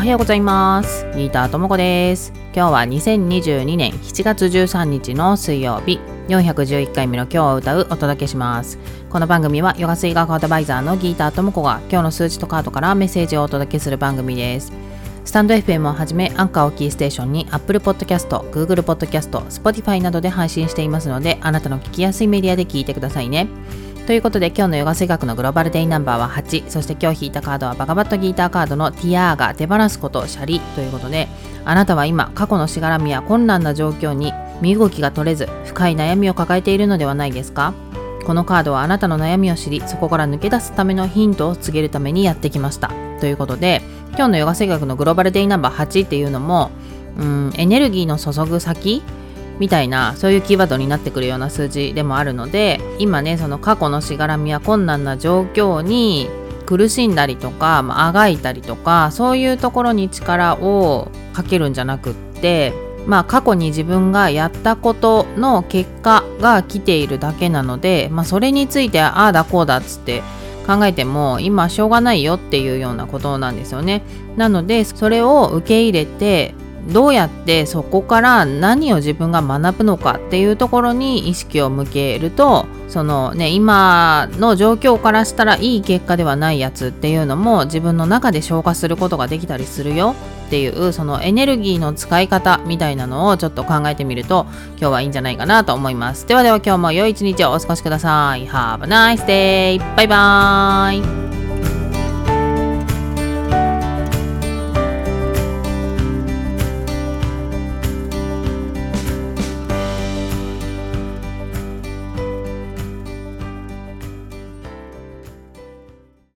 はようございます。ギーターともこです。今日は2022年7月13日の水曜日。411回目の今日を歌うお届けします。この番組はヨガ水学アドバイザーのギーターともこが今日の数字とカードからメッセージをお届けする番組です。スタンド FM をはじめアンカーをキーステーションに Apple Podcast、Google Podcast、Spotify などで配信していますのであなたの聞きやすいメディアで聞いてくださいね。ということで今日のヨガ声楽のグローバルデイナンバーは8そして今日引いたカードはバカバットギーターカードのティアーが手放すことシャリということであなたは今過去のしがらみや困難な状況に身動きが取れず深い悩みを抱えているのではないですか？このカードはあなたの悩みを知りそこから抜け出すためのヒントを告げるためにやってきました。ということで今日のヨガ声楽のグローバルデイナンバー8っていうのもうんエネルギーの注ぐ先みたいなそういうキーワードになってくるような数字でもあるので今ねその過去のしがらみや困難な状況に苦しんだりとか、まあ、あがいたりとかそういうところに力をかけるんじゃなくってまあ過去に自分がやったことの結果が来ているだけなので、まあ、それについてああだこうだっつって考えても今しょうがないよっていうようなことなんですよね。なのでそれを受け入れてどうやってそこから何を自分が学ぶのかっていうところに意識を向けるとそのね今の状況からしたらいい結果ではないやつっていうのも自分の中で消化することができたりするよ。っていうそのエネルギーの使い方みたいなのをちょっと考えてみると今日はいいんじゃないかなと思います。ではでは今日も良い一日をお過ごしください。Have a nice day! バイバーイ。